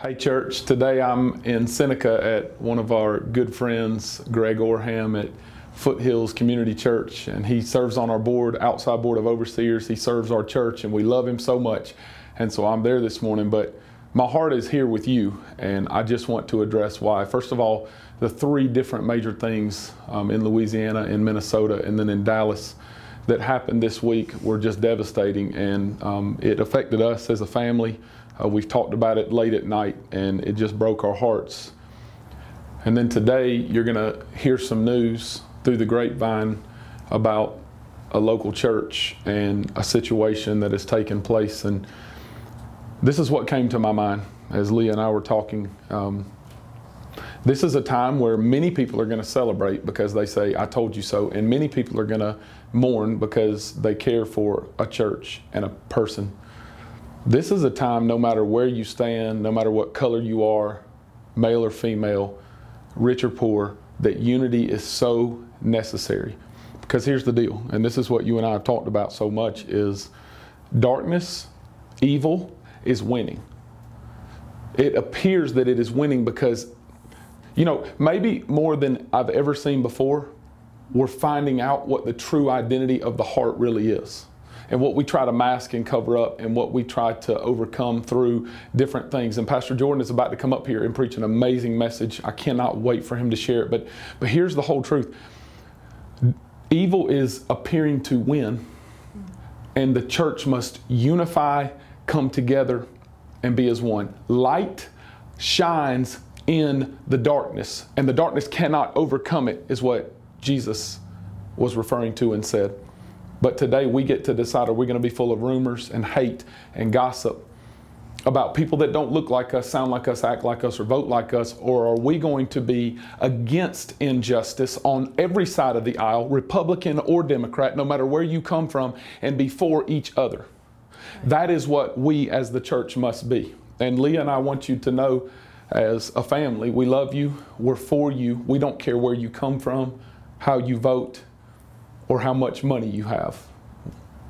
Hey, church. Today I'm in Seneca at one of our good friends, Greg Orham at Foothills Community Church, and he serves on our board, outside board of overseers. He serves our church, and we love him so much. And so I'm there this morning, but my heart is here with you, and I just want to address why. First of all, the three different major things um, in Louisiana, in Minnesota, and then in Dallas that happened this week were just devastating, and um, it affected us as a family. Uh, we've talked about it late at night, and it just broke our hearts. And then today, you're going to hear some news through the grapevine about a local church and a situation that has taken place. And this is what came to my mind as Leah and I were talking. Um, this is a time where many people are going to celebrate because they say, I told you so. And many people are going to mourn because they care for a church and a person. This is a time, no matter where you stand, no matter what color you are, male or female, rich or poor, that unity is so necessary. Because here's the deal, and this is what you and I have talked about so much is darkness, evil is winning. It appears that it is winning because you know, maybe more than I've ever seen before, we're finding out what the true identity of the heart really is and what we try to mask and cover up and what we try to overcome through different things. And Pastor Jordan is about to come up here and preach an amazing message. I cannot wait for him to share it. But but here's the whole truth. Evil is appearing to win, and the church must unify, come together, and be as one. Light shines in the darkness, and the darkness cannot overcome it, is what Jesus was referring to and said. But today we get to decide are we going to be full of rumors and hate and gossip about people that don't look like us, sound like us, act like us, or vote like us? Or are we going to be against injustice on every side of the aisle, Republican or Democrat, no matter where you come from, and be for each other? That is what we as the church must be. And Leah and I want you to know as a family, we love you, we're for you, we don't care where you come from, how you vote or how much money you have.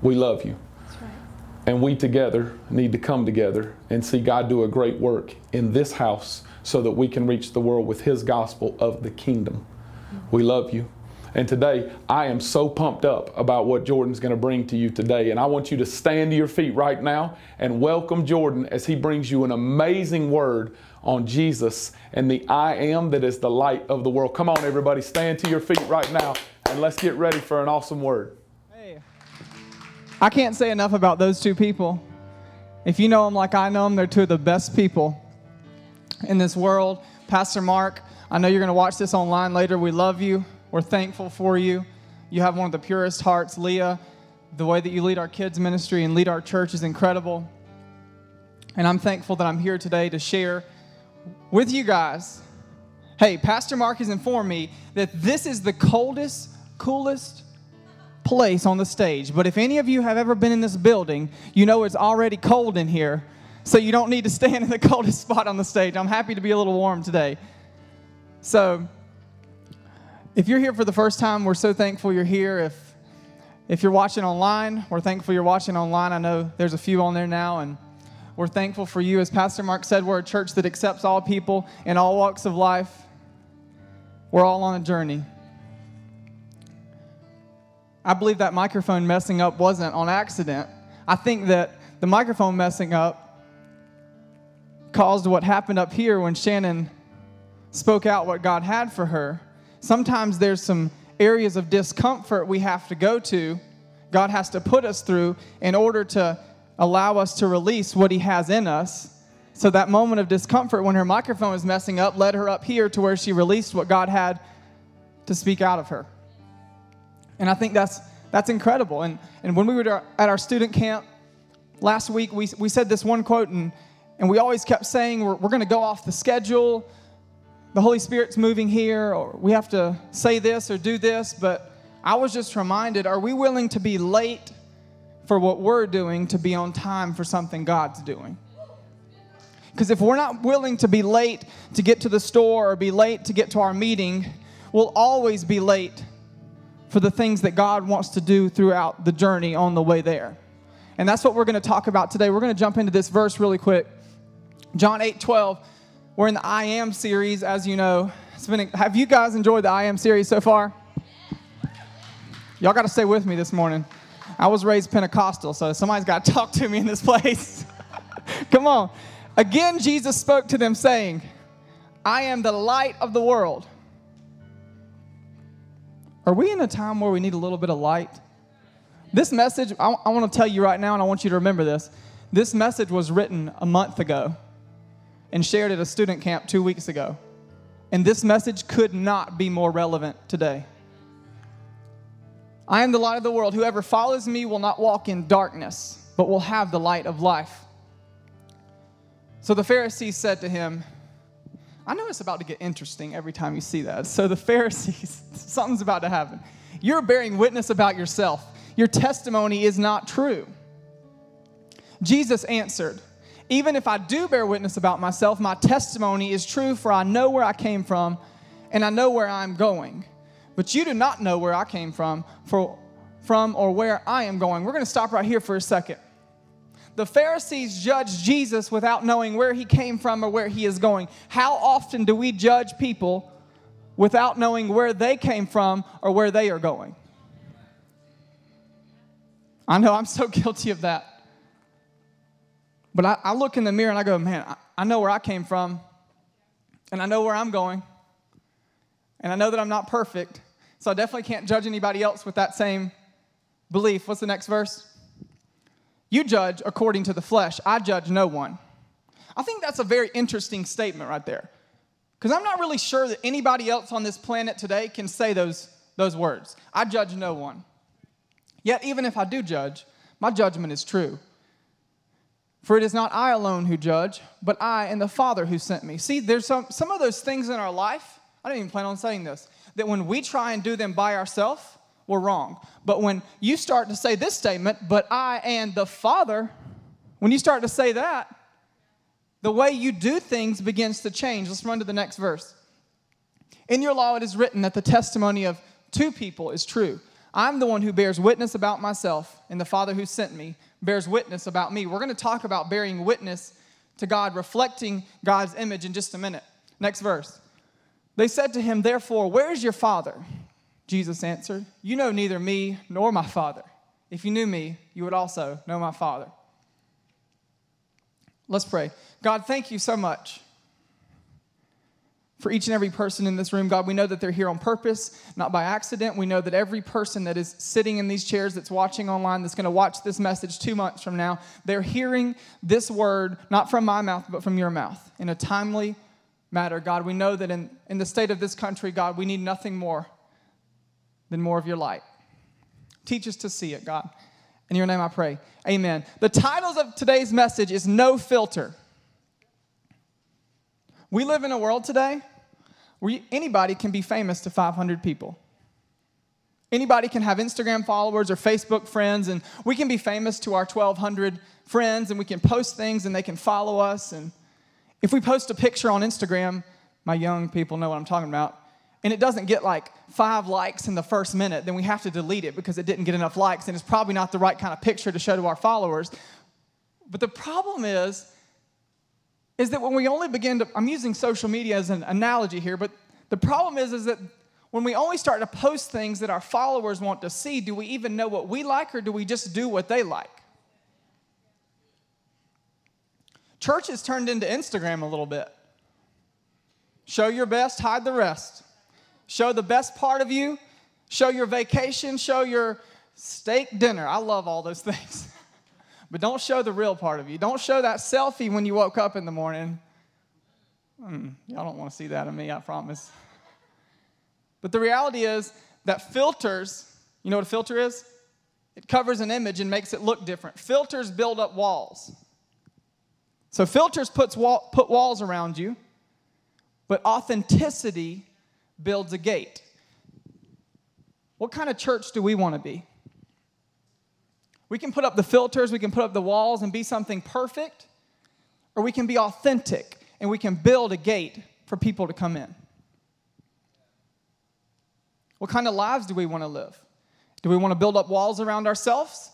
We love you. Right. And we together need to come together and see God do a great work in this house so that we can reach the world with His gospel of the kingdom. Mm-hmm. We love you. And today, I am so pumped up about what Jordan's going to bring to you today. And I want you to stand to your feet right now and welcome Jordan as he brings you an amazing word on Jesus and the I am that is the light of the world. Come on, everybody, stand to your feet right now and let's get ready for an awesome word. Hey, I can't say enough about those two people. If you know them like I know them, they're two of the best people in this world. Pastor Mark, I know you're going to watch this online later. We love you. We're thankful for you. You have one of the purest hearts. Leah, the way that you lead our kids' ministry and lead our church is incredible. And I'm thankful that I'm here today to share with you guys. Hey, Pastor Mark has informed me that this is the coldest coolest place on the stage. But if any of you have ever been in this building, you know it's already cold in here. So you don't need to stand in the coldest spot on the stage. I'm happy to be a little warm today. So if you're here for the first time, we're so thankful you're here. If if you're watching online, we're thankful you're watching online. I know there's a few on there now and we're thankful for you. As Pastor Mark said, we're a church that accepts all people in all walks of life. We're all on a journey. I believe that microphone messing up wasn't on accident. I think that the microphone messing up caused what happened up here when Shannon spoke out what God had for her. Sometimes there's some areas of discomfort we have to go to, God has to put us through in order to allow us to release what He has in us. So that moment of discomfort when her microphone was messing up led her up here to where she released what God had to speak out of her. And I think that's, that's incredible. And, and when we were at our student camp last week, we, we said this one quote, and, and we always kept saying, We're, we're going to go off the schedule. The Holy Spirit's moving here, or we have to say this or do this. But I was just reminded are we willing to be late for what we're doing to be on time for something God's doing? Because if we're not willing to be late to get to the store or be late to get to our meeting, we'll always be late for the things that God wants to do throughout the journey on the way there. And that's what we're going to talk about today. We're going to jump into this verse really quick. John 8 12. We're in the I Am series, as you know. Been, have you guys enjoyed the I Am series so far? Y'all got to stay with me this morning. I was raised Pentecostal, so somebody's got to talk to me in this place. Come on. Again, Jesus spoke to them, saying, I am the light of the world. Are we in a time where we need a little bit of light? This message, I, I want to tell you right now, and I want you to remember this. This message was written a month ago and shared at a student camp two weeks ago. And this message could not be more relevant today. I am the light of the world. Whoever follows me will not walk in darkness, but will have the light of life. So the Pharisees said to him, I know it's about to get interesting every time you see that. So the Pharisees, something's about to happen. You're bearing witness about yourself. Your testimony is not true. Jesus answered, Even if I do bear witness about myself, my testimony is true, for I know where I came from and I know where I'm going. But you do not know where I came from, for, from or where I am going. We're going to stop right here for a second the Pharisees judged Jesus without knowing where he came from or where he is going. How often do we judge people without knowing where they came from or where they are going? I know I'm so guilty of that. But I, I look in the mirror and I go, man, I, I know where I came from, and I know where I'm going, and I know that I'm not perfect, so I definitely can't judge anybody else with that same belief. What's the next verse? You judge according to the flesh, I judge no one. I think that's a very interesting statement right there. Because I'm not really sure that anybody else on this planet today can say those, those words. I judge no one. Yet, even if I do judge, my judgment is true. For it is not I alone who judge, but I and the Father who sent me. See, there's some, some of those things in our life, I didn't even plan on saying this, that when we try and do them by ourselves, were wrong. But when you start to say this statement, but I and the Father, when you start to say that, the way you do things begins to change. Let's run to the next verse. In your law, it is written that the testimony of two people is true. I'm the one who bears witness about myself, and the Father who sent me bears witness about me. We're going to talk about bearing witness to God, reflecting God's image in just a minute. Next verse. They said to him, Therefore, where is your Father? Jesus answered, You know neither me nor my Father. If you knew me, you would also know my Father. Let's pray. God, thank you so much for each and every person in this room. God, we know that they're here on purpose, not by accident. We know that every person that is sitting in these chairs that's watching online, that's going to watch this message two months from now, they're hearing this word, not from my mouth, but from your mouth in a timely matter. God, we know that in, in the state of this country, God, we need nothing more than more of your light. Teach us to see it, God. In your name I pray. Amen. The titles of today's message is No Filter. We live in a world today where anybody can be famous to 500 people. Anybody can have Instagram followers or Facebook friends, and we can be famous to our 1,200 friends, and we can post things and they can follow us. And if we post a picture on Instagram, my young people know what I'm talking about and it doesn't get like five likes in the first minute, then we have to delete it because it didn't get enough likes and it's probably not the right kind of picture to show to our followers. But the problem is, is that when we only begin to, I'm using social media as an analogy here, but the problem is, is that when we only start to post things that our followers want to see, do we even know what we like or do we just do what they like? Church has turned into Instagram a little bit. Show your best, hide the rest. Show the best part of you. Show your vacation. Show your steak dinner. I love all those things. but don't show the real part of you. Don't show that selfie when you woke up in the morning. Hmm, y'all don't want to see that of me, I promise. But the reality is that filters, you know what a filter is? It covers an image and makes it look different. Filters build up walls. So filters puts wall, put walls around you, but authenticity builds a gate. What kind of church do we want to be? We can put up the filters, we can put up the walls and be something perfect, or we can be authentic and we can build a gate for people to come in. What kind of lives do we want to live? Do we want to build up walls around ourselves?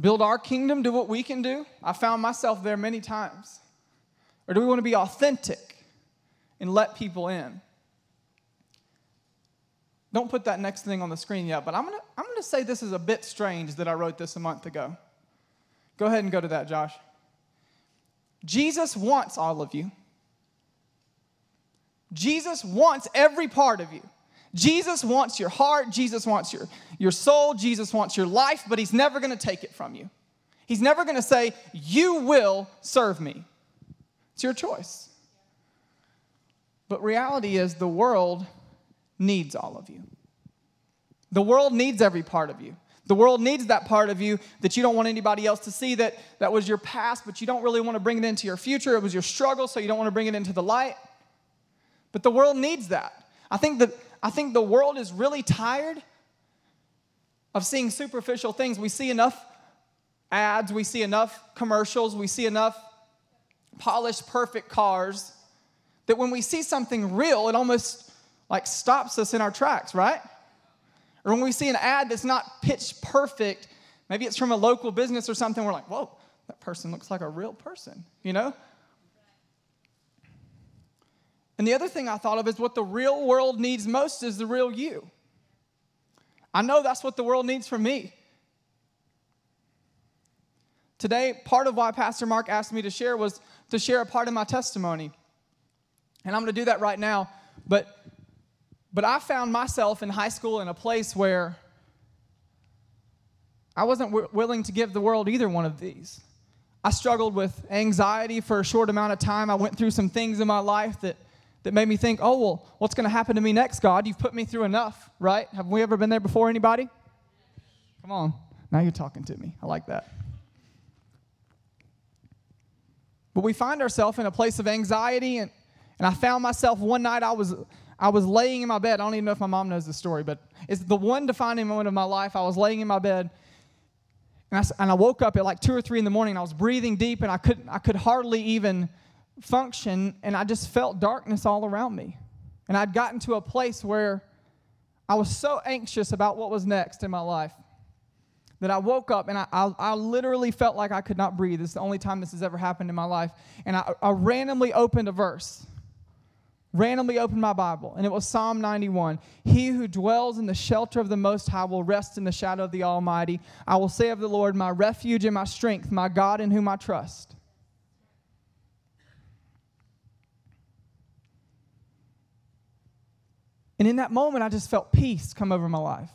Build our kingdom, do what we can do? I found myself there many times. Or do we want to be authentic and let people in? Don't put that next thing on the screen yet, but I'm going to I'm going to say this is a bit strange that I wrote this a month ago. Go ahead and go to that, Josh. Jesus wants all of you. Jesus wants every part of you. Jesus wants your heart, Jesus wants your, your soul, Jesus wants your life, but He's never to take it from you. He's never to say, You will serve me. It's your choice. But reality is, the world needs all of you. The world needs every part of you. The world needs that part of you that you don't want anybody else to see that that was your past, but you don't really want to bring it into your future. It was your struggle, so you don't want to bring it into the light. But the world needs that. I think that I think the world is really tired of seeing superficial things. We see enough ads, we see enough commercials, we see enough polished, perfect cars that when we see something real, it almost like stops us in our tracks, right? Or when we see an ad that's not pitch perfect, maybe it's from a local business or something, we're like, whoa, that person looks like a real person, you know? And the other thing I thought of is what the real world needs most is the real you. I know that's what the world needs from me. Today, part of why Pastor Mark asked me to share was to share a part of my testimony. And I'm going to do that right now. But, but I found myself in high school in a place where I wasn't w- willing to give the world either one of these. I struggled with anxiety for a short amount of time. I went through some things in my life that that made me think, oh, well, what's going to happen to me next, God? You've put me through enough, right? Have we ever been there before, anybody? Come on. Now you're talking to me. I like that. But we find ourselves in a place of anxiety, and, and I found myself one night I was I was laying in my bed. I don't even know if my mom knows the story, but it's the one defining moment of my life. I was laying in my bed, and I, and I woke up at like two or three in the morning. I was breathing deep, and I could I could hardly even function, and I just felt darkness all around me. And I'd gotten to a place where I was so anxious about what was next in my life that I woke up and I, I, I, literally felt like I could not breathe. It's the only time this has ever happened in my life. And I, I randomly opened a verse, randomly opened my Bible, and it was Psalm 91. He who dwells in the shelter of the Most High will rest in the shadow of the Almighty. I will say of the Lord, my refuge and my strength, my God in whom I trust. And in that moment, I just felt peace come over my life.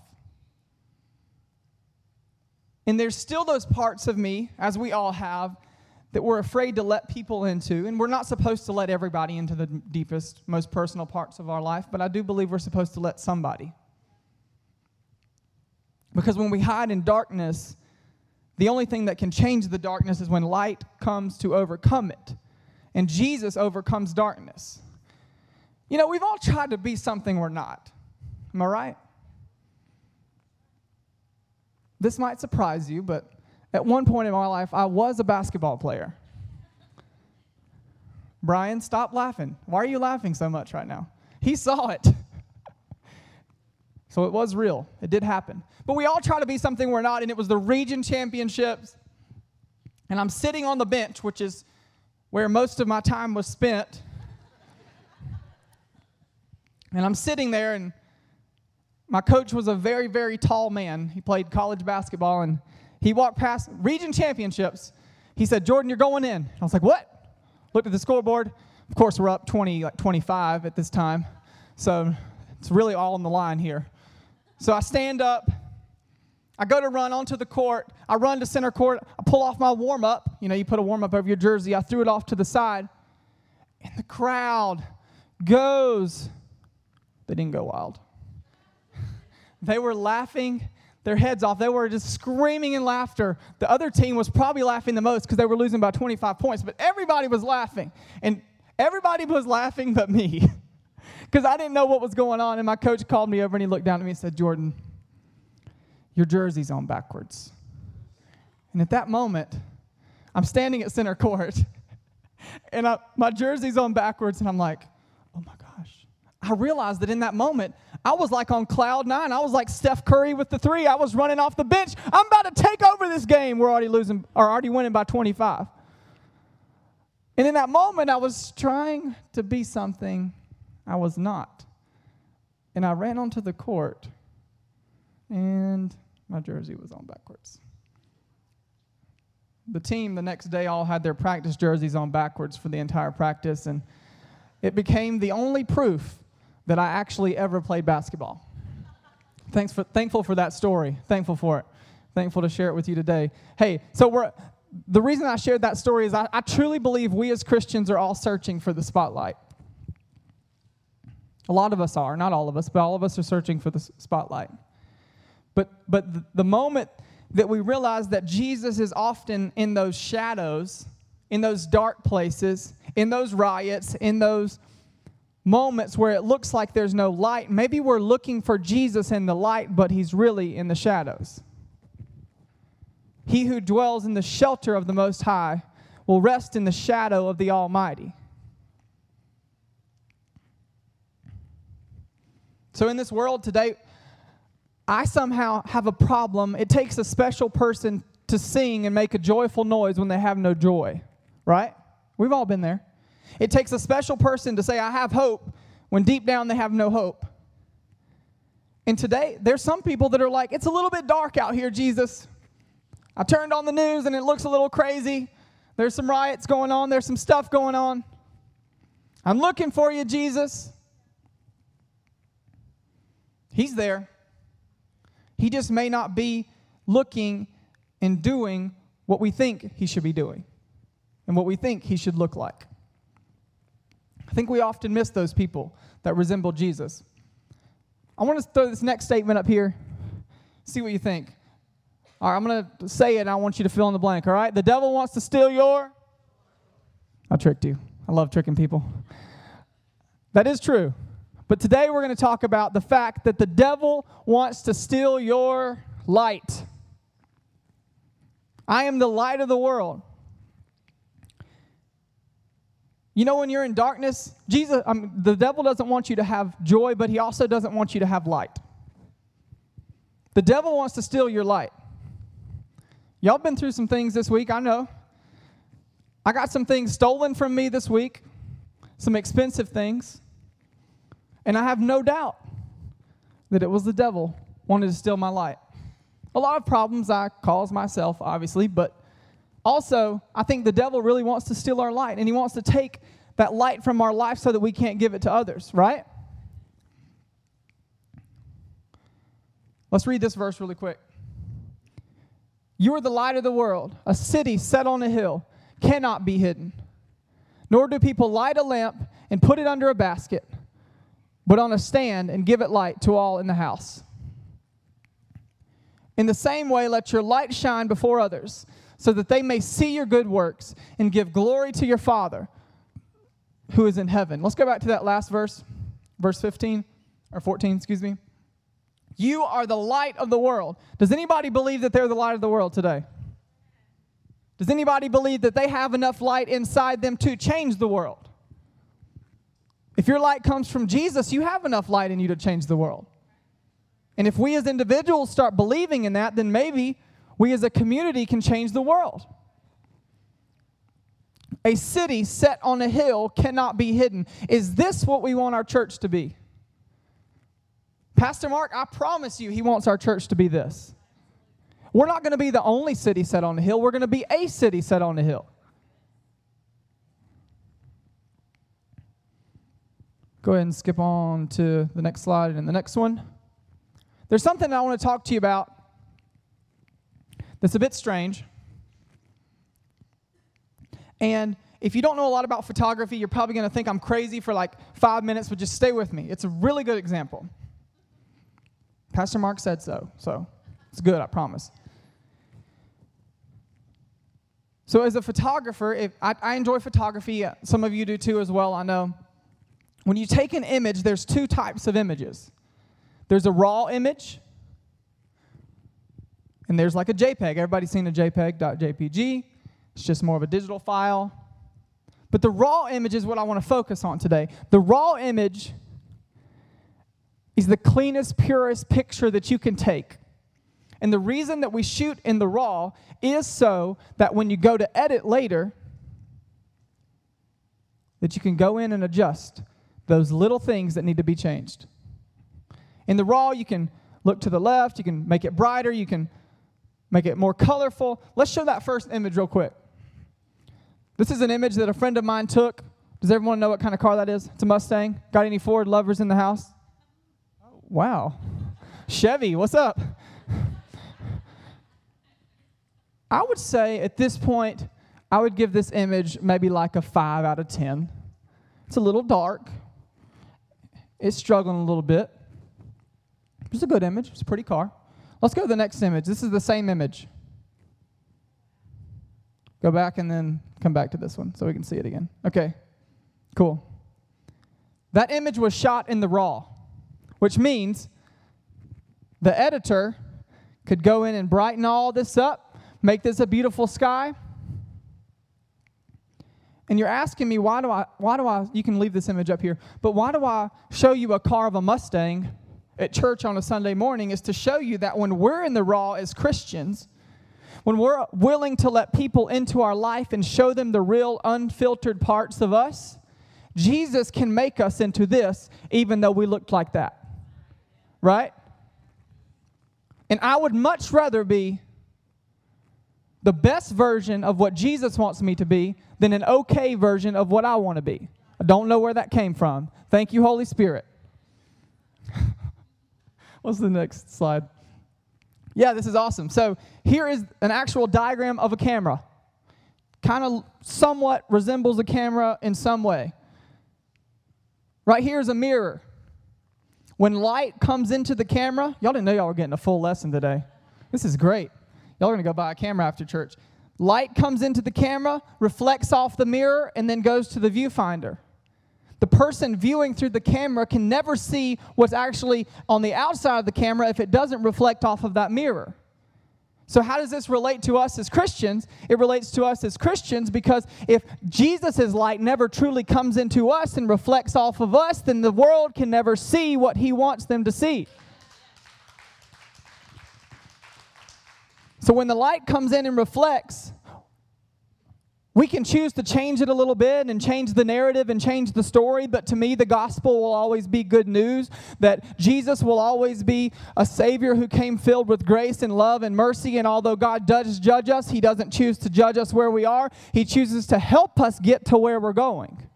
And there's still those parts of me, as we all have, that we're afraid to let people into. And we're not supposed to let everybody into the deepest, most personal parts of our life, but I do believe we're supposed to let somebody. Because when we hide in darkness, the only thing that can change the darkness is when light comes to overcome it. And Jesus overcomes darkness. You know, we've all tried to be something we're not. Am I right? This might surprise you, but at one point in my life, I was a basketball player. Brian, stop laughing. Why are you laughing so much right now? He saw it. so it was real. It did happen. But we all try to be something we're not, and it was the region championships. And I'm sitting on the bench, which is where most of my time was spent. And I'm sitting there, and my coach was a very, very tall man. He played college basketball, and he walked past region championships. He said, Jordan, you're going in. I was like, what? Looked at the scoreboard. Of course, we're up 20, like 25 at this time. So it's really all on the line here. So I stand up. I go to run onto the court. I run to center court. I pull off my warm up. You know, you put a warm up over your jersey. I threw it off to the side. And the crowd goes they didn't go wild. they were laughing their heads off. They were just screaming in laughter. The other team was probably laughing the most because they were losing by 25 points, but everybody was laughing. And everybody was laughing but me because I didn't know what was going on. And my coach called me over and he looked down at me and said, Jordan, your jersey's on backwards. And at that moment, I'm standing at center court and I, my jersey's on backwards, and I'm like, oh my gosh. I realized that in that moment, I was like on cloud nine. I was like Steph Curry with the three. I was running off the bench. I'm about to take over this game. We're already losing or already winning by 25. And in that moment, I was trying to be something I was not. And I ran onto the court, and my jersey was on backwards. The team the next day all had their practice jerseys on backwards for the entire practice, and it became the only proof that I actually ever played basketball. Thanks for, thankful for that story. Thankful for it. Thankful to share it with you today. Hey, so we're the reason I shared that story is I, I truly believe we as Christians are all searching for the spotlight. A lot of us are, not all of us, but all of us are searching for the spotlight. But, but the, the moment that we realize that Jesus is often in those shadows, in those dark places, in those riots, in those moments where it looks like there's no light, maybe we're looking for Jesus in the light, but he's really in the shadows. He who dwells in the shelter of the Most High will rest in the shadow of the Almighty. So, in this world today, I somehow have a problem. It takes a special person to sing and make a joyful noise when they have no joy, right? We've all been there. It takes a special person to say, I have hope, when deep down they have no hope. And today, there's some people that are like, it's a little bit dark out here, Jesus. I turned on the news and it looks a little crazy. There's some riots going on, there's some stuff going on. I'm looking for you, Jesus. He's there. He just may not be looking and doing what we think he should be doing and what we think he should look like. I think we often miss those people that resemble Jesus. I want to throw this next statement up here, see what you think. All right, I'm going to say it and I want you to fill in the blank, all right? The devil wants to steal your. I tricked you. I love tricking people. That is true. But today we're going to talk about the fact that the devil wants to steal your light. I am the light of the world. You know, when you're in darkness, Jesus, um, the devil doesn't want you to have joy, but he also doesn't want you to have light. The devil wants to steal your light. Y'all been through some things this week, I know. I got some things stolen from me this week, some expensive things. And I have no doubt that it was the devil wanted to steal my light. A lot of problems I caused myself, obviously, but also I think the devil really wants to steal our light and he wants to take that light from our life so that we can't give it to others, right? Let's read this verse really quick. You are the light of the world. A city set on a hill cannot be hidden. Nor do people light a lamp and put it under a basket, but on a stand and give it light to all in the house. In the same way, let your light shine before others, so that they may see your good works and give glory to your Father who is in heaven. Let's go back to that last verse, verse 15 or 14, excuse me. You are the light of the world. Does anybody believe that they're the light of the world today? Does anybody believe that they have enough light inside them to change the world? If your light comes from Jesus, you have enough light in you to change the world. And if we as individuals start believing in that, then maybe we as a community can change the world. A city set on a hill cannot be hidden. Is this what we want our church to be? Pastor Mark, I promise you, he wants our church to be this. We're not going to be the only city set on the hill, we're going to be a city set on the hill. Go ahead and skip on to the next slide and the next one. There's something I want to talk to you about that's a bit strange. And if you don't know a lot about photography, you're probably going to think I'm crazy for like five minutes, but just stay with me. It's a really good example. Pastor Mark said so, so it's good, I promise. So, as a photographer, if I, I enjoy photography, some of you do too as well, I know. When you take an image, there's two types of images there's a raw image, and there's like a JPEG. Everybody's seen a JPEG.jpg, it's just more of a digital file. But the raw image is what I want to focus on today. The raw image is the cleanest, purest picture that you can take. And the reason that we shoot in the raw is so that when you go to edit later, that you can go in and adjust those little things that need to be changed. In the raw, you can look to the left, you can make it brighter, you can make it more colorful. Let's show that first image real quick. This is an image that a friend of mine took. Does everyone know what kind of car that is? It's a Mustang. Got any Ford lovers in the house? Wow. Chevy, what's up? I would say at this point, I would give this image maybe like a 5 out of 10. It's a little dark. It's struggling a little bit. It's a good image. It's a pretty car. Let's go to the next image. This is the same image. Go back and then come back to this one so we can see it again. Okay, cool. That image was shot in the raw, which means the editor could go in and brighten all this up, make this a beautiful sky. And you're asking me, why do I, why do I, you can leave this image up here, but why do I show you a car of a Mustang at church on a Sunday morning is to show you that when we're in the raw as Christians, when we're willing to let people into our life and show them the real unfiltered parts of us, Jesus can make us into this even though we looked like that. Right? And I would much rather be the best version of what Jesus wants me to be than an okay version of what I want to be. I don't know where that came from. Thank you, Holy Spirit. What's the next slide? Yeah, this is awesome. So here is an actual diagram of a camera. Kind of somewhat resembles a camera in some way. Right here is a mirror. When light comes into the camera, y'all didn't know y'all were getting a full lesson today. This is great. Y'all are going to go buy a camera after church. Light comes into the camera, reflects off the mirror, and then goes to the viewfinder. The person viewing through the camera can never see what's actually on the outside of the camera if it doesn't reflect off of that mirror. So, how does this relate to us as Christians? It relates to us as Christians because if Jesus' light never truly comes into us and reflects off of us, then the world can never see what he wants them to see. So, when the light comes in and reflects, we can choose to change it a little bit and change the narrative and change the story, but to me, the gospel will always be good news that Jesus will always be a Savior who came filled with grace and love and mercy. And although God does judge us, He doesn't choose to judge us where we are, He chooses to help us get to where we're going.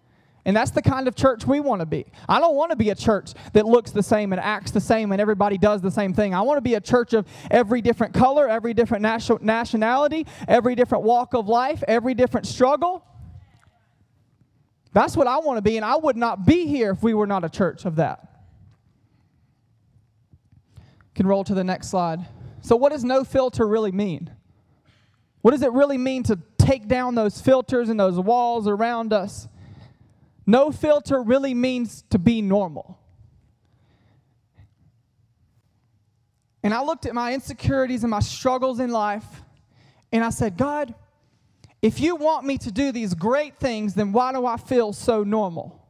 And that's the kind of church we want to be. I don't want to be a church that looks the same and acts the same and everybody does the same thing. I want to be a church of every different color, every different nationality, every different walk of life, every different struggle. That's what I want to be, and I would not be here if we were not a church of that. Can roll to the next slide. So, what does no filter really mean? What does it really mean to take down those filters and those walls around us? No filter really means to be normal. And I looked at my insecurities and my struggles in life, and I said, God, if you want me to do these great things, then why do I feel so normal?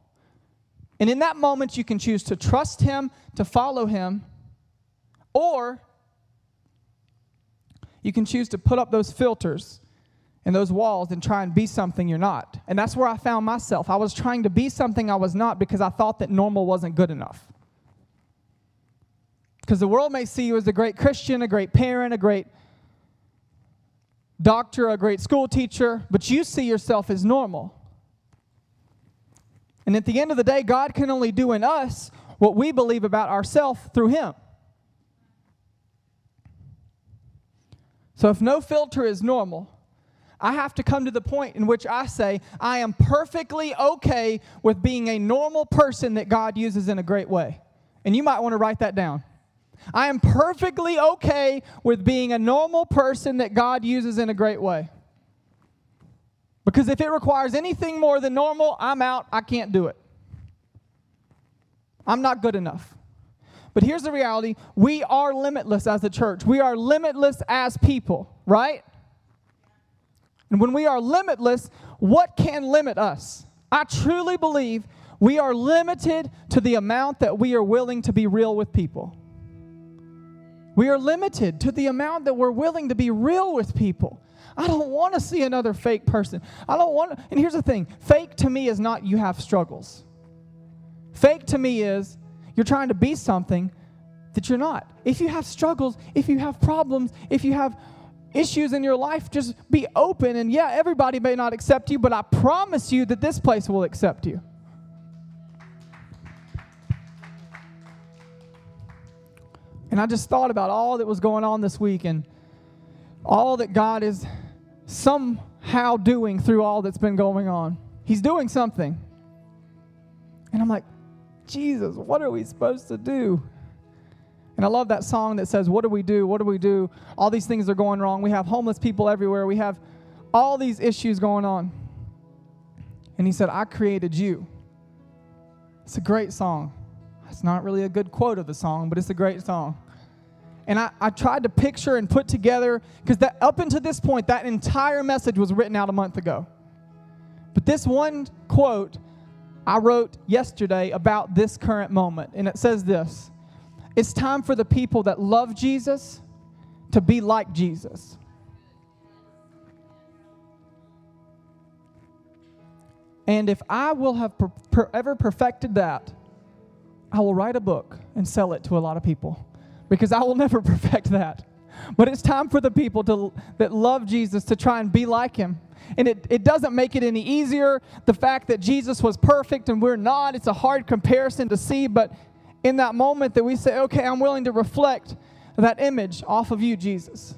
And in that moment, you can choose to trust Him, to follow Him, or you can choose to put up those filters and those walls and try and be something you're not. And that's where I found myself. I was trying to be something I was not because I thought that normal wasn't good enough. Because the world may see you as a great Christian, a great parent, a great doctor, a great school teacher, but you see yourself as normal. And at the end of the day, God can only do in us what we believe about ourselves through Him. So if no filter is normal, I have to come to the point in which I say, I am perfectly okay with being a normal person that God uses in a great way. And you might want to write that down. I am perfectly okay with being a normal person that God uses in a great way. Because if it requires anything more than normal, I'm out. I can't do it. I'm not good enough. But here's the reality we are limitless as a church, we are limitless as people, right? And when we are limitless, what can limit us? I truly believe we are limited to the amount that we are willing to be real with people. We are limited to the amount that we're willing to be real with people. I don't want to see another fake person. I don't want and here's the thing, fake to me is not you have struggles. Fake to me is you're trying to be something that you're not. If you have struggles, if you have problems, if you have issues in your life, just be open. And yeah, everybody may not accept you, but I promise you that this place will accept you. And I just thought about all that was going on this week and all that God is somehow doing through all that's been going on. He's doing something. And I'm like, Jesus, what are we supposed to do? And I love that song that says, What do we do? What do we do? All these things are going wrong. We have homeless people everywhere. We have all these issues going on. And he said, I created you. It's a great song. It's not really a good quote of the song, but it's a great song. And I, I tried to picture and put together, because up until this point, that entire message was written out a month ago. But this one quote I wrote yesterday about this current moment, and it says this It's time for the people that love Jesus to be like Jesus. And if I will have per- per- ever perfected that, I will write a book and sell it to a lot of people because I will never perfect that. But it's time for the people to, that love Jesus to try and be like him. And it, it doesn't make it any easier. The fact that Jesus was perfect and we're not, it's a hard comparison to see. But in that moment that we say, okay, I'm willing to reflect that image off of you, Jesus.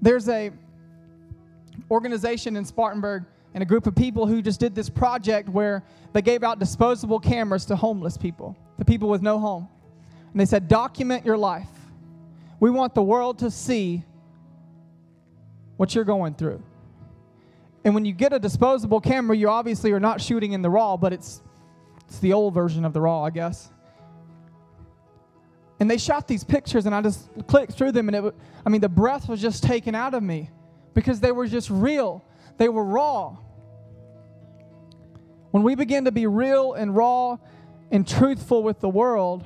There's a organization in Spartanburg and a group of people who just did this project where they gave out disposable cameras to homeless people, to people with no home. And they said, document your life. We want the world to see what you're going through. And when you get a disposable camera, you obviously are not shooting in the raw, but it's, it's the old version of the raw, I guess. And they shot these pictures, and I just clicked through them, and it, I mean, the breath was just taken out of me because they were just real. They were raw. When we begin to be real and raw and truthful with the world,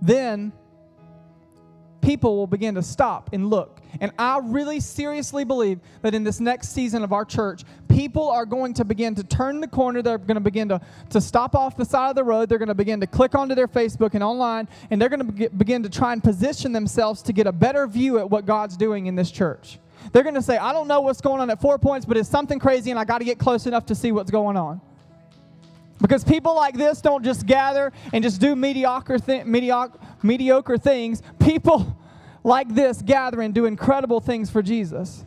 then people will begin to stop and look. And I really seriously believe that in this next season of our church, people are going to begin to turn the corner. They're going to begin to, to stop off the side of the road. They're going to begin to click onto their Facebook and online, and they're going to begin to try and position themselves to get a better view at what God's doing in this church. They're going to say, I don't know what's going on at four points, but it's something crazy, and I got to get close enough to see what's going on. Because people like this don't just gather and just do mediocre, thi- mediocre, mediocre things. People like this gather and do incredible things for Jesus.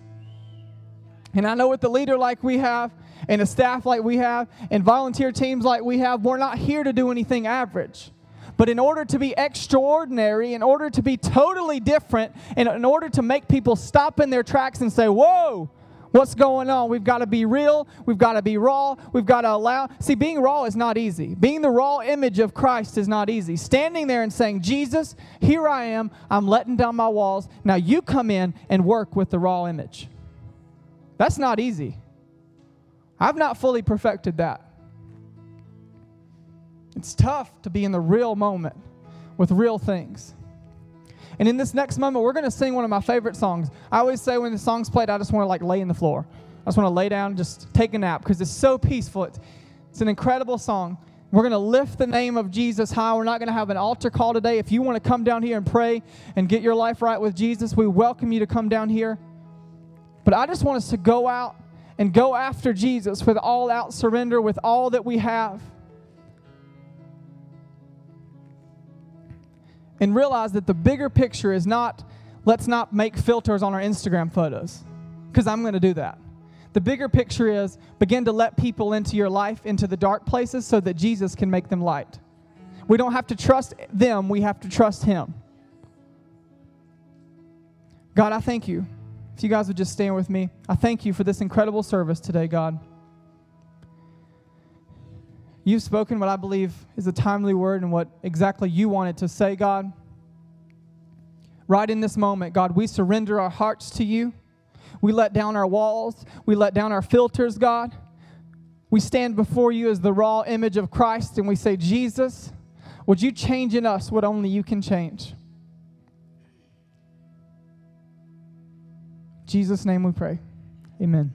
And I know with the leader like we have, and a staff like we have, and volunteer teams like we have, we're not here to do anything average. But in order to be extraordinary, in order to be totally different, and in order to make people stop in their tracks and say, Whoa, what's going on? We've got to be real. We've got to be raw. We've got to allow. See, being raw is not easy. Being the raw image of Christ is not easy. Standing there and saying, Jesus, here I am. I'm letting down my walls. Now you come in and work with the raw image. That's not easy. I've not fully perfected that. It's tough to be in the real moment with real things. And in this next moment, we're going to sing one of my favorite songs. I always say when the song's played, I just want to like lay in the floor. I just want to lay down just take a nap because it's so peaceful. It's, it's an incredible song. We're going to lift the name of Jesus high. We're not going to have an altar call today. If you want to come down here and pray and get your life right with Jesus, we welcome you to come down here. But I just want us to go out and go after Jesus with all out surrender, with all that we have. And realize that the bigger picture is not let's not make filters on our Instagram photos, because I'm going to do that. The bigger picture is begin to let people into your life, into the dark places, so that Jesus can make them light. We don't have to trust them, we have to trust Him. God, I thank you. If you guys would just stand with me, I thank you for this incredible service today, God. You've spoken what I believe is a timely word and what exactly you wanted to say, God. Right in this moment, God, we surrender our hearts to you. We let down our walls. We let down our filters, God. We stand before you as the raw image of Christ and we say, Jesus, would you change in us what only you can change? Jesus' name we pray. Amen.